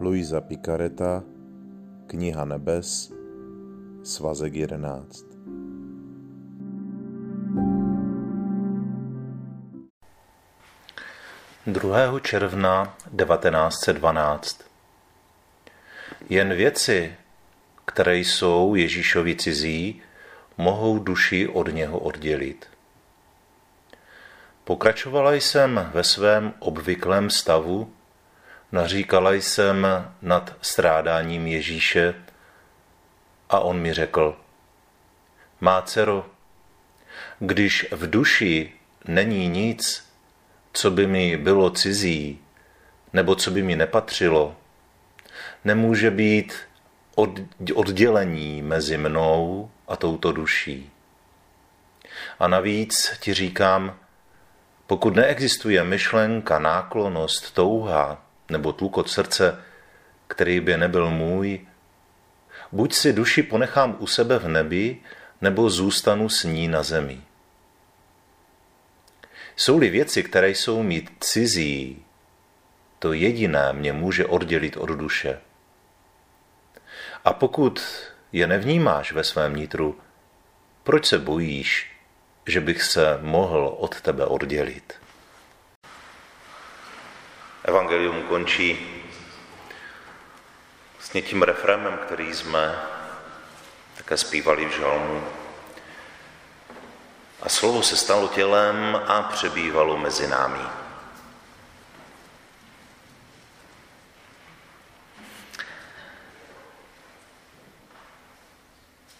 Luisa Picareta, Kniha nebes, svazek 11. Druhého června 1912 Jen věci, které jsou Ježíšovi cizí, mohou duši od něho oddělit. Pokračovala jsem ve svém obvyklém stavu, naříkala jsem nad strádáním Ježíše a on mi řekl, má dcero, když v duši není nic, co by mi bylo cizí, nebo co by mi nepatřilo, nemůže být oddělení mezi mnou a touto duší. A navíc ti říkám, pokud neexistuje myšlenka, náklonost, touha nebo tlukot srdce, který by nebyl můj, buď si duši ponechám u sebe v nebi, nebo zůstanu s ní na zemi. Jsou-li věci, které jsou mít cizí, to jediné mě může oddělit od duše. A pokud je nevnímáš ve svém nitru, proč se bojíš, že bych se mohl od tebe oddělit? Evangelium končí s tím refrémem, který jsme také zpívali v žalmu. A slovo se stalo tělem a přebývalo mezi námi.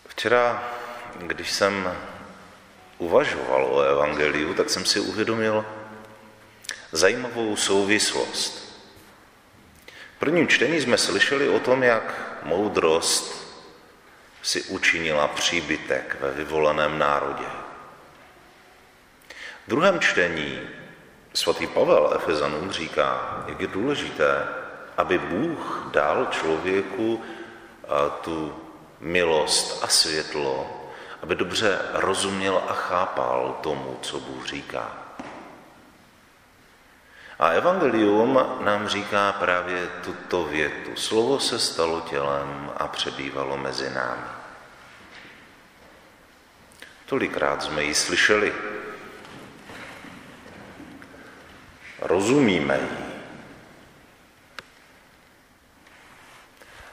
Včera, když jsem uvažoval o evangeliu, tak jsem si uvědomil zajímavou souvislost. V prvním čtení jsme slyšeli o tom, jak moudrost si učinila příbytek ve vyvoleném národě. V druhém čtení svatý Pavel Efezanům říká, jak je důležité, aby Bůh dal člověku tu milost a světlo, aby dobře rozuměl a chápal tomu, co Bůh říká. A evangelium nám říká právě tuto větu. Slovo se stalo tělem a přebývalo mezi námi. Tolikrát jsme ji slyšeli. Rozumíme ji.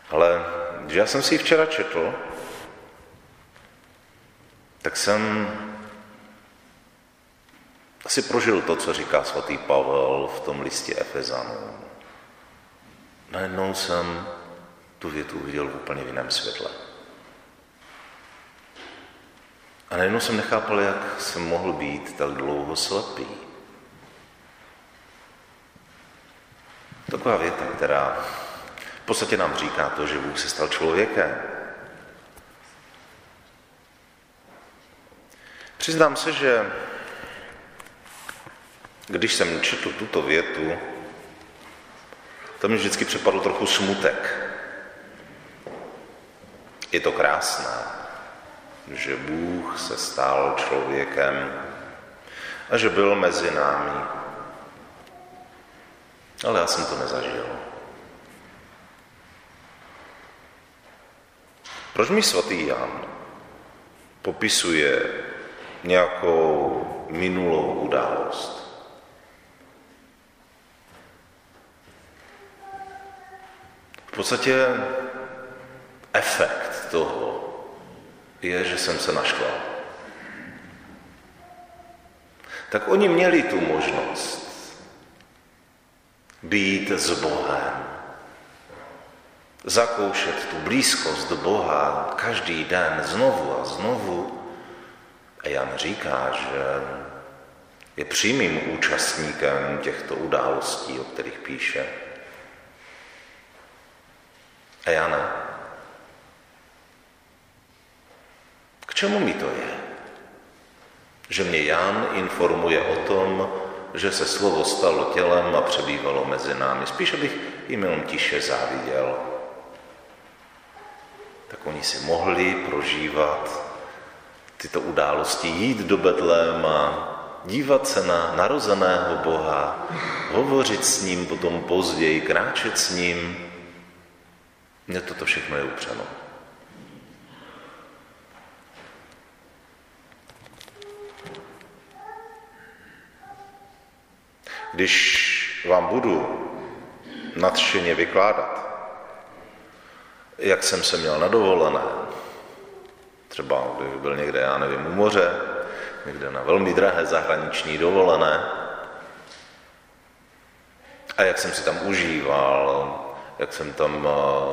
Ale když já jsem si ji včera četl, tak jsem asi prožil to, co říká svatý Pavel v tom listě Efezanů. Najednou jsem tu větu viděl v úplně jiném světle. A najednou jsem nechápal, jak jsem mohl být tak dlouho slepý. Taková věta, která v podstatě nám říká to, že Bůh se stal člověkem. Přiznám se, že když jsem četl tuto větu, to mi vždycky přepadl trochu smutek. Je to krásné, že Bůh se stal člověkem a že byl mezi námi. Ale já jsem to nezažil. Proč mi svatý Jan popisuje nějakou minulou událost? Podstatě efekt toho je, že jsem se naštval. Tak oni měli tu možnost být s Bohem, zakoušet tu blízkost Boha každý den znovu a znovu. A Jan říká, že je přímým účastníkem těchto událostí, o kterých píše. A já ne. K čemu mi to je? Že mě Jan informuje o tom, že se slovo stalo tělem a přebývalo mezi námi. Spíš, abych jim jenom tiše záviděl. Tak oni si mohli prožívat tyto události, jít do Betléma, dívat se na narozeného Boha, hovořit s ním potom později, kráčet s ním, Mně toto všechno je upřeno. Když vám budu nadšeně vykládat, jak jsem se měl na dovolené, třeba kdyby byl někde, já nevím, u moře, někde na velmi drahé zahraniční dovolené, a jak jsem si tam užíval, jak jsem tam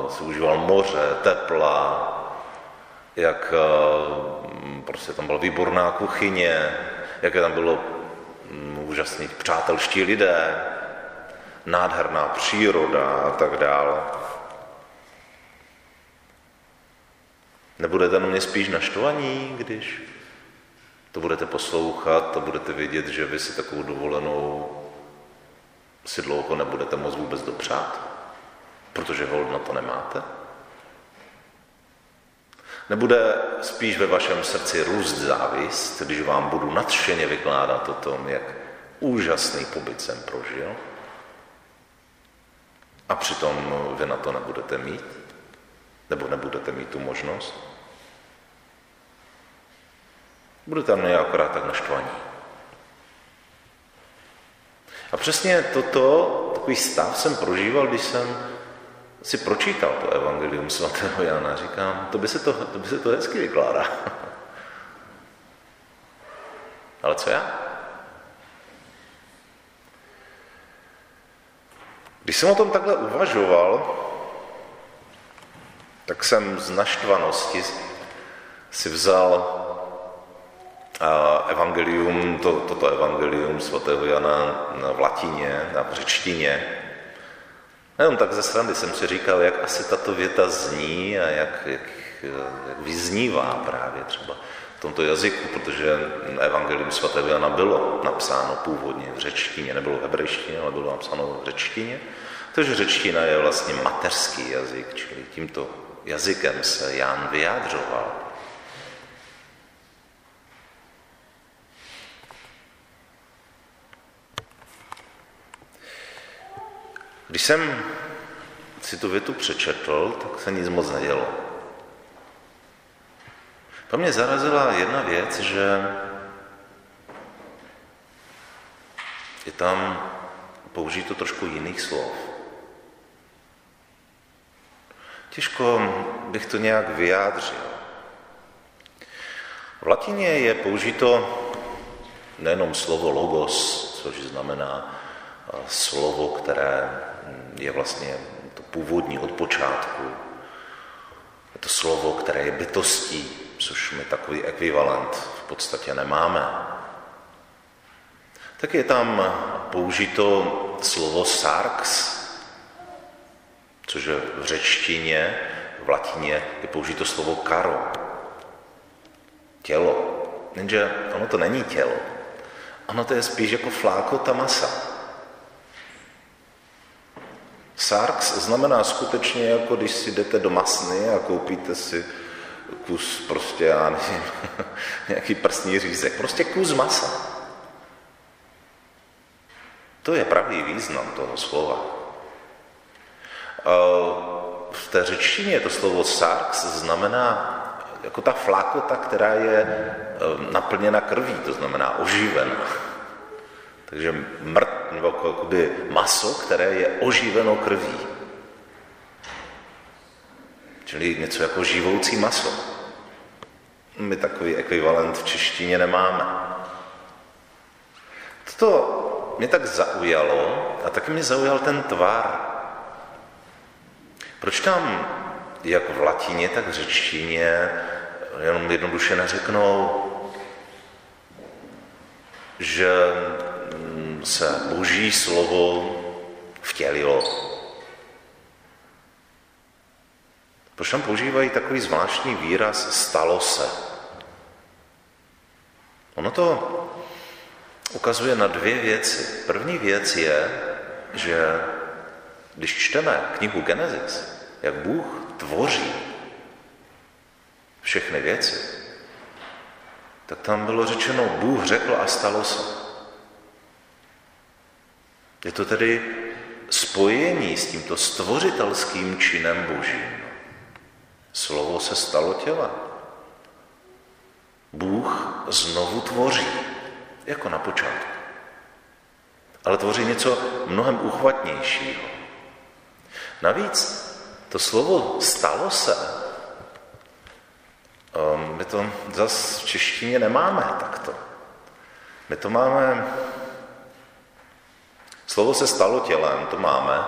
si užíval moře, tepla, jak uh, prostě tam byla výborná kuchyně, jaké tam bylo um, úžasní přátelští lidé, nádherná příroda a tak dále. Nebudete na mě spíš naštvaní, když to budete poslouchat a budete vědět, že vy si takovou dovolenou si dlouho nebudete moc vůbec dopřát, protože hold na to nemáte? Nebude spíš ve vašem srdci růst závist, když vám budu nadšeně vykládat o tom, jak úžasný pobyt jsem prožil? A přitom vy na to nebudete mít? Nebo nebudete mít tu možnost? Budete na akorát tak naštvaní. A přesně toto, takový stav jsem prožíval, když jsem si pročítal to evangelium svatého Jana. Říkám, to by se to, to, by se to hezky vykládá. Ale co já? Když jsem o tom takhle uvažoval, tak jsem z naštvanosti si vzal evangelium, to, toto evangelium svatého Jana v latině, na řečtině. Jenom tak ze srandy jsem si říkal, jak asi tato věta zní a jak, jak, jak vyznívá právě třeba v tomto jazyku, protože evangelium svatého Jana bylo napsáno původně v řečtině, nebylo v hebrejštině, ale bylo napsáno v řečtině. Takže řečtina je vlastně mateřský jazyk, čili tímto jazykem se Jan vyjádřoval. Když jsem si tu větu přečetl, tak se nic moc nedělo. To mě zarazila jedna věc, že je tam použito trošku jiných slov. Těžko bych to nějak vyjádřil. V latině je použito nejenom slovo logos, což znamená slovo, které je vlastně to původní od počátku. Je to slovo, které je bytostí, což my takový ekvivalent v podstatě nemáme. Tak je tam použito slovo sarx, což je v řečtině, v latině je použito slovo karo, tělo. Jenže ono to není tělo. Ono to je spíš jako flákota masa. Sarx znamená skutečně, jako když si jdete do masny a koupíte si kus prostě, já nevím, nějaký prstní řízek, prostě kus masa. To je pravý význam toho slova. V té řečtině to slovo sarx znamená jako ta flakota, která je eh, naplněna krví, to znamená oživena. Takže mrt, nebo jakoby maso, které je oživeno krví. Čili něco jako živoucí maso. My takový ekvivalent v češtině nemáme. Toto mě tak zaujalo a taky mě zaujal ten tvar. Proč tam, jak v latině, tak v řečtině, jenom jednoduše neřeknou, že se boží slovo vtělilo. Proč tam používají takový zvláštní výraz stalo se? Ono to ukazuje na dvě věci. První věc je, že když čteme knihu Genesis, jak Bůh tvoří všechny věci, tak tam bylo řečeno, Bůh řekl a stalo se. Je to tedy spojení s tímto stvořitelským činem božím. Slovo se stalo tělem. Bůh znovu tvoří, jako na počátku. Ale tvoří něco mnohem uchvatnějšího. Navíc to slovo stalo se, um, my to zase v češtině nemáme takto. My to máme, slovo se stalo tělem, to máme,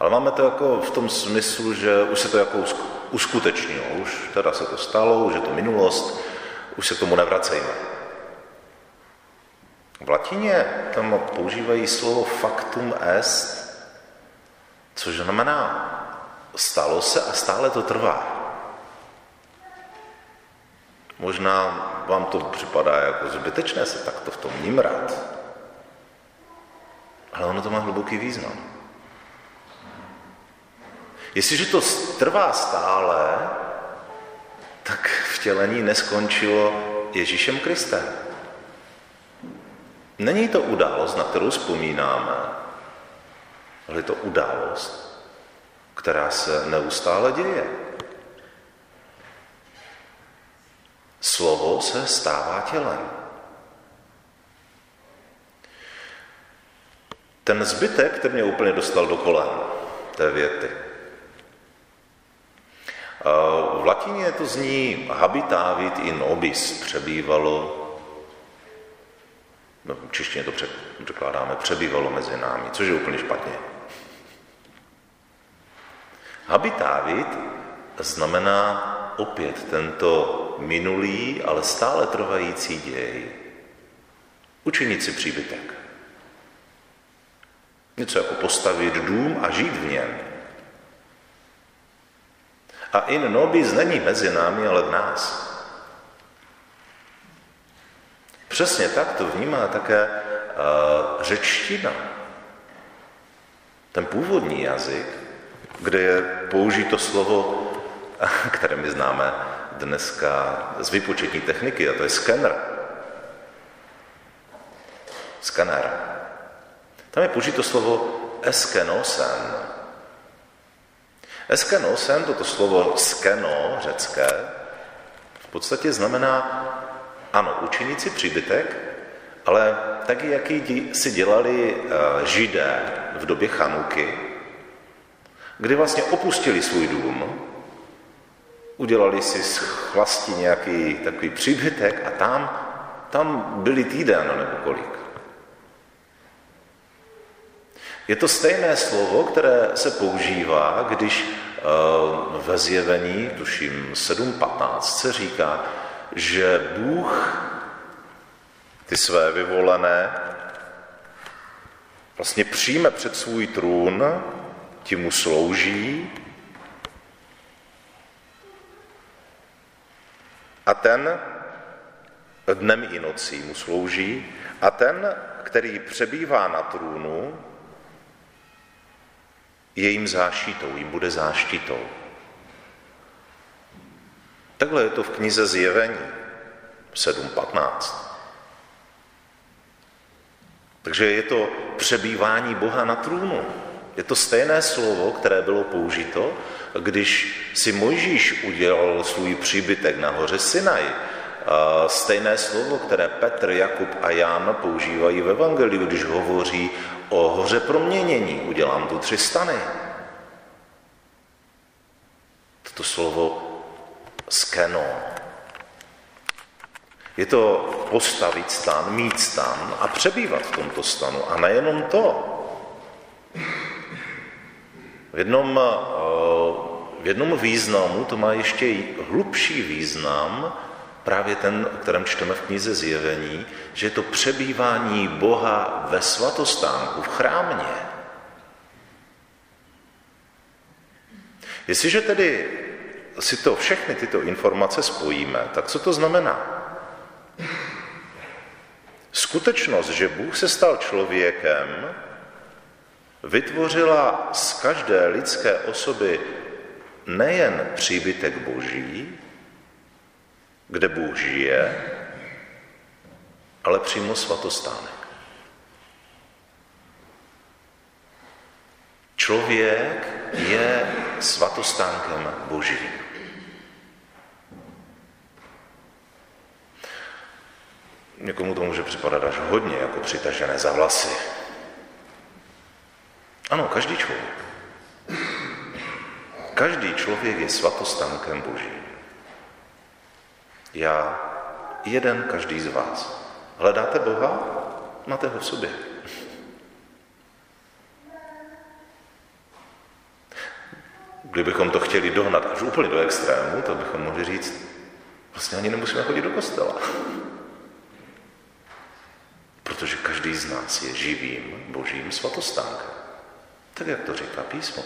ale máme to jako v tom smyslu, že už se to jako uskutečnilo, už teda se to stalo, už je to minulost, už se k tomu nevracejme. V latině tam používají slovo factum est, což znamená stalo se a stále to trvá. Možná vám to připadá jako zbytečné se takto v tom nímrat, ale ono to má hluboký význam. Jestliže to trvá stále, tak vtělení neskončilo Ježíšem Kristem. Není to událost, na kterou vzpomínáme, ale je to událost, která se neustále děje. Slovo se stává tělem. Ten zbytek, který mě úplně dostal do kolen té věty. V latině to zní habitavit in nobis, přebývalo, no, v češtině to překládáme, přebývalo mezi námi, což je úplně špatně. Habitavit znamená opět tento minulý, ale stále trvající děj. Učinit si příbytek. Něco jako postavit dům a žít v něm. A in nobis není mezi námi, ale v nás. Přesně tak to vnímá také uh, řečtina. Ten původní jazyk, kde je použito slovo, které my známe dneska z vypočetní techniky, a to je skener. Skener. Tam je použito slovo eskenosen. Eskenosen, toto slovo skeno, řecké, v podstatě znamená, ano, učinit si příbytek, ale taky, jaký si dělali eh, židé v době Chanuky, kdy vlastně opustili svůj dům, udělali si z chlasti nějaký takový příbytek a tam, tam byli týden nebo kolik. Je to stejné slovo, které se používá, když eh, ve zjevení, tuším 7.15, se říká, že Bůh ty své vyvolené vlastně přijme před svůj trůn, ti mu slouží. A ten dnem i nocí mu slouží. A ten, který přebývá na trůnu, je jim záštitou, jim bude záštitou. Takhle je to v knize Zjevení 7.15. Takže je to přebývání Boha na trůnu. Je to stejné slovo, které bylo použito, když si Mojžíš udělal svůj příbytek na hoře Sinaj. Stejné slovo, které Petr, Jakub a Jan používají v Evangeliu, když hovoří o hoře proměnění. Udělám tu tři stany. Toto slovo skeno. Je to postavit stan, mít stan a přebývat v tomto stanu. A nejenom to. V jednom, eh, v jednom významu to má ještě hlubší význam, právě ten, o kterém čteme v knize Zjevení, že je to přebývání Boha ve svatostánku, v chrámě. Jestliže tedy si to všechny tyto informace spojíme, tak co to znamená? Skutečnost, že Bůh se stal člověkem, vytvořila z každé lidské osoby nejen příbytek boží, kde Bůh žije, ale přímo svatostánek. Člověk je svatostánkem Božím. Někomu to může připadat až hodně, jako přitažené za vlasy. Ano, každý člověk. Každý člověk je svatostánkem Božím. Já, jeden každý z vás. Hledáte Boha? Máte ho v sobě. Kdybychom to chtěli dohnat až úplně do extrému, to bychom mohli říct, vlastně ani nemusíme chodit do kostela. Protože každý z nás je živým božím svatostánkem. Tak jak to říká písmo.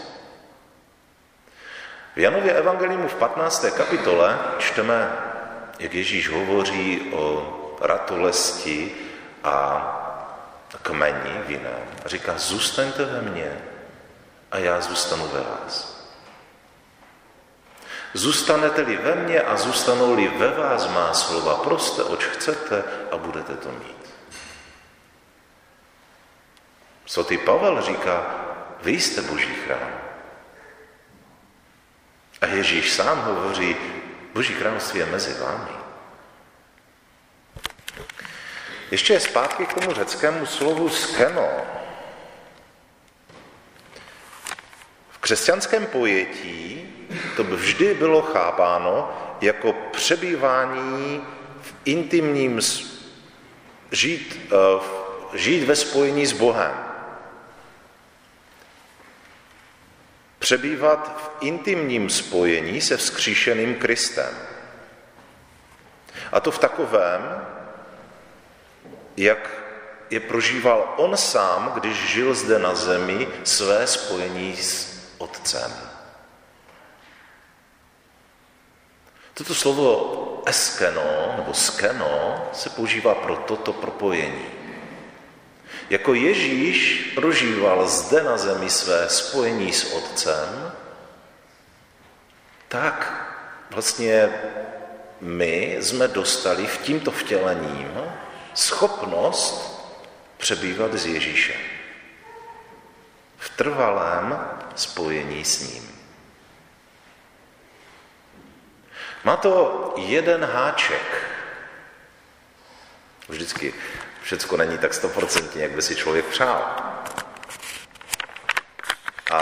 V Janově evangeliumu v 15. kapitole čteme, jak Ježíš hovoří o ratolesti a kmeni jiném. A říká, zůstaňte ve mně a já zůstanu ve vás. Zůstanete-li ve mně a zůstanou-li ve vás má slova, proste, oč chcete a budete to mít. Svatý Pavel říká, vy jste boží chrám. A Ježíš sám hovoří, boží království je mezi vámi. Ještě zpátky k tomu řeckému slovu skeno. V křesťanském pojetí to vždy bylo chápáno jako přebývání v intimním, žít, eh, žít ve spojení s Bohem. Přebývat v intimním spojení se vzkříšeným Kristem. A to v takovém, jak je prožíval on sám, když žil zde na zemi své spojení s Otcem. Toto slovo eskeno nebo skeno se používá pro toto propojení. Jako Ježíš prožíval zde na zemi své spojení s Otcem, tak vlastně my jsme dostali v tímto vtělením schopnost přebývat s Ježíšem. V trvalém spojení s ním. Má to jeden háček. Vždycky všecko není tak stoprocentně, jak by si člověk přál. A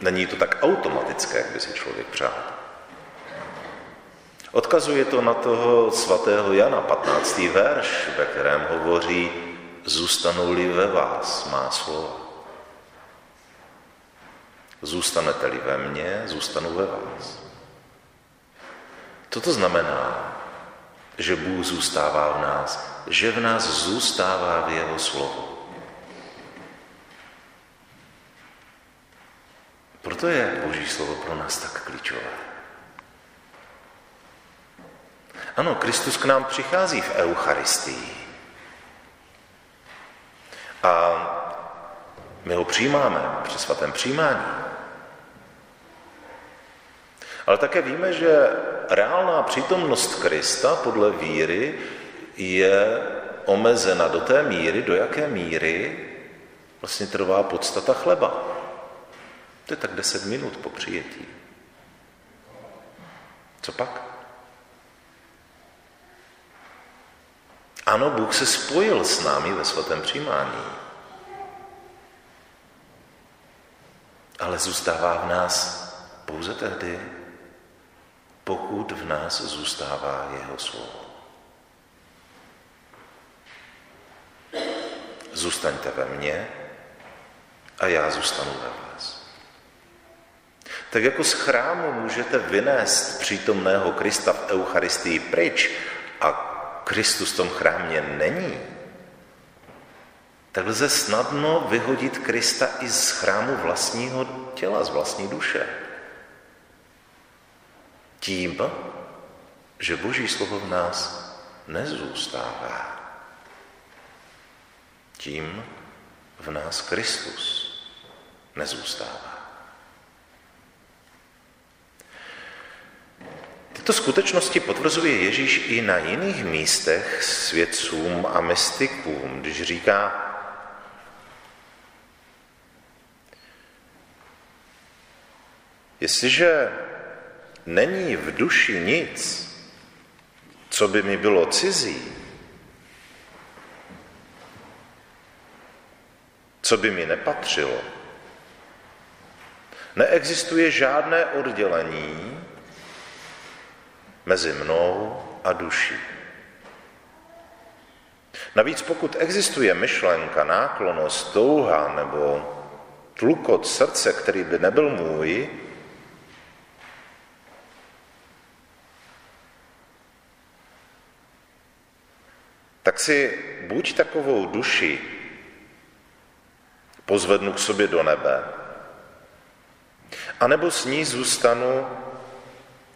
není to tak automatické, jak by si člověk přál. Odkazuje to na toho svatého Jana, 15. verš, ve kterém hovoří, zůstanou-li ve vás má slova. Zůstanete-li ve mně, zůstanu ve vás. Co to znamená, že Bůh zůstává v nás, že v nás zůstává v jeho slovu. Proto je Boží slovo pro nás tak klíčové. Ano, Kristus k nám přichází v Eucharistii. A my ho přijímáme při svatém přijímání. Ale také víme, že reálná přítomnost Krista podle víry je omezena do té míry, do jaké míry vlastně trvá podstata chleba. To je tak 10 minut po přijetí. Co pak? Ano, Bůh se spojil s námi ve svatém přijímání. Ale zůstává v nás pouze tehdy, pokud v nás zůstává jeho slovo. Zůstaňte ve mně a já zůstanu ve vás. Tak jako z chrámu můžete vynést přítomného Krista v Eucharistii pryč a Kristus v tom chrámě není, tak lze snadno vyhodit Krista i z chrámu vlastního těla, z vlastní duše. Tím, že Boží slovo v nás nezůstává. Tím v nás Kristus nezůstává. Tyto skutečnosti potvrzuje Ježíš i na jiných místech svědcům a mystikům, když říká, jestliže není v duši nic, co by mi bylo cizí, co by mi nepatřilo, neexistuje žádné oddělení mezi mnou a duší. Navíc pokud existuje myšlenka, náklonost, touha nebo tlukot srdce, který by nebyl můj, si buď takovou duši pozvednu k sobě do nebe, anebo s ní zůstanu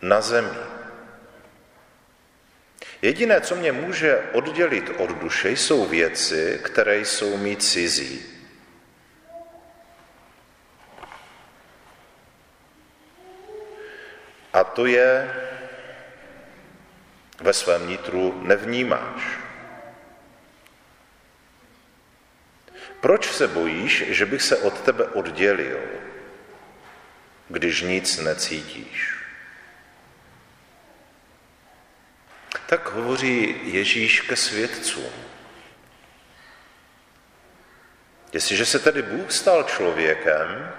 na zemi. Jediné, co mě může oddělit od duše, jsou věci, které jsou mi cizí. A to je ve svém nitru nevnímáš. Proč se bojíš, že bych se od tebe oddělil, když nic necítíš? Tak hovoří Ježíš ke svědcům. Jestliže se tedy Bůh stal člověkem,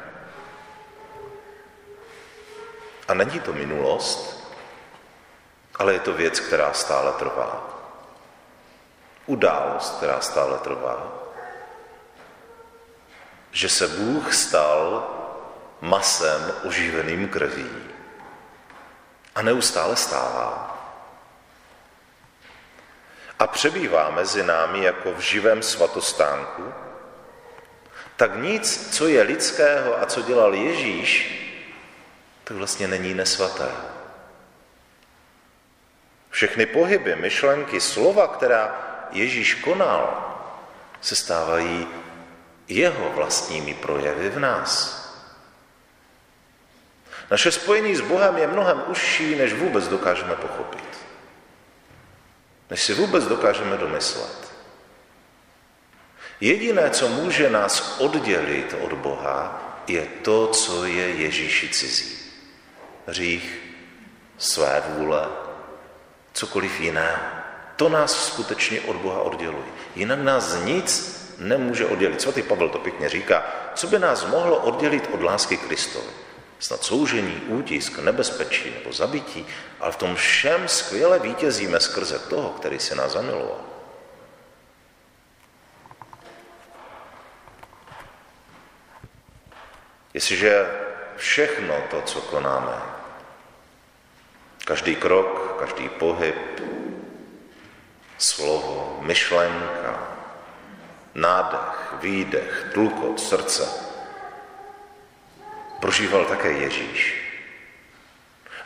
a není to minulost, ale je to věc, která stále trvá. Událost, která stále trvá. Že se Bůh stal masem oživeným krví. A neustále stává. A přebývá mezi námi jako v živém svatostánku, tak nic, co je lidského a co dělal Ježíš, to vlastně není nesvaté. Všechny pohyby, myšlenky, slova, která Ježíš konal, se stávají jeho vlastními projevy v nás. Naše spojení s Bohem je mnohem užší, než vůbec dokážeme pochopit než si vůbec dokážeme domyslet. Jediné, co může nás oddělit od Boha, je to, co je Ježíši cizí. Hřích, své vůle, cokoliv jiného. To nás skutečně od Boha odděluje. Jinak nás nic nemůže oddělit. Svatý Pavel to pěkně říká. Co by nás mohlo oddělit od lásky Kristovi? snad soužení, útisk, nebezpečí nebo zabití, ale v tom všem skvěle vítězíme skrze toho, který se nás zamiloval. Jestliže všechno to, co konáme, každý krok, každý pohyb, slovo, myšlenka, nádech, výdech, tlukot srdce, prožíval také Ježíš.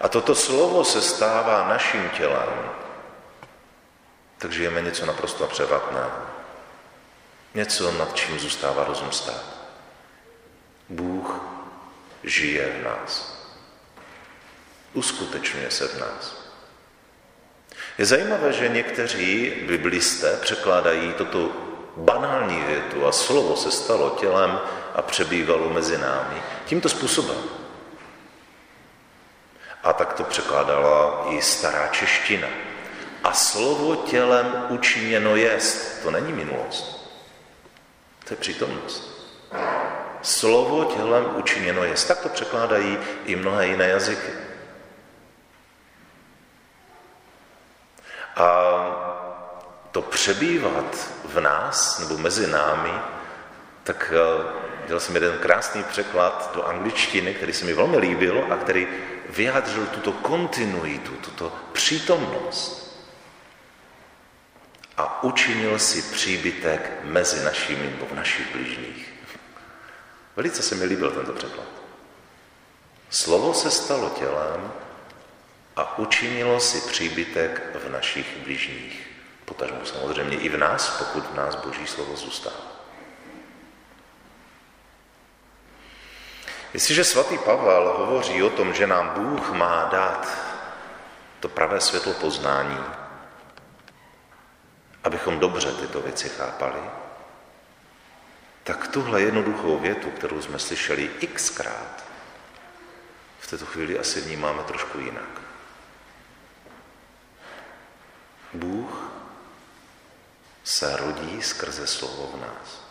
A toto slovo se stává naším tělem, tak žijeme něco naprosto převatného. Něco, nad čím zůstává rozum stát. Bůh žije v nás. Uskutečňuje se v nás. Je zajímavé, že někteří biblisté překládají toto banální větu a slovo se stalo tělem a přebývalo mezi námi tímto způsobem. A tak to překládala i stará čeština. A slovo tělem učiněno jest. To není minulost. To je přítomnost. Slovo tělem učiněno jest. Tak to překládají i mnohé jiné jazyky. A to přebývat v nás nebo mezi námi, tak Dělal jsem jeden krásný překlad do angličtiny, který se mi velmi líbil a který vyjádřil tuto kontinuitu, tuto přítomnost. A učinil si příbytek mezi našimi nebo v našich blížních. Velice se mi líbil tento překlad. Slovo se stalo tělem a učinilo si příbytek v našich blížních. Potažmo samozřejmě i v nás, pokud v nás Boží slovo zůstává. Jestliže svatý Pavel hovoří o tom, že nám Bůh má dát to pravé světlo poznání, abychom dobře tyto věci chápali, tak tuhle jednoduchou větu, kterou jsme slyšeli xkrát, v této chvíli asi vnímáme trošku jinak. Bůh se rodí skrze slovo v nás.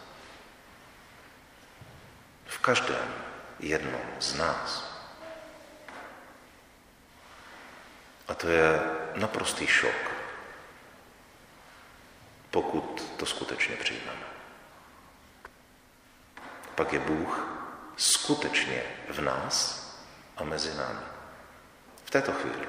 V každém jednom z nás. A to je naprostý šok, pokud to skutečně přijmeme. Pak je Bůh skutečně v nás a mezi námi. V této chvíli.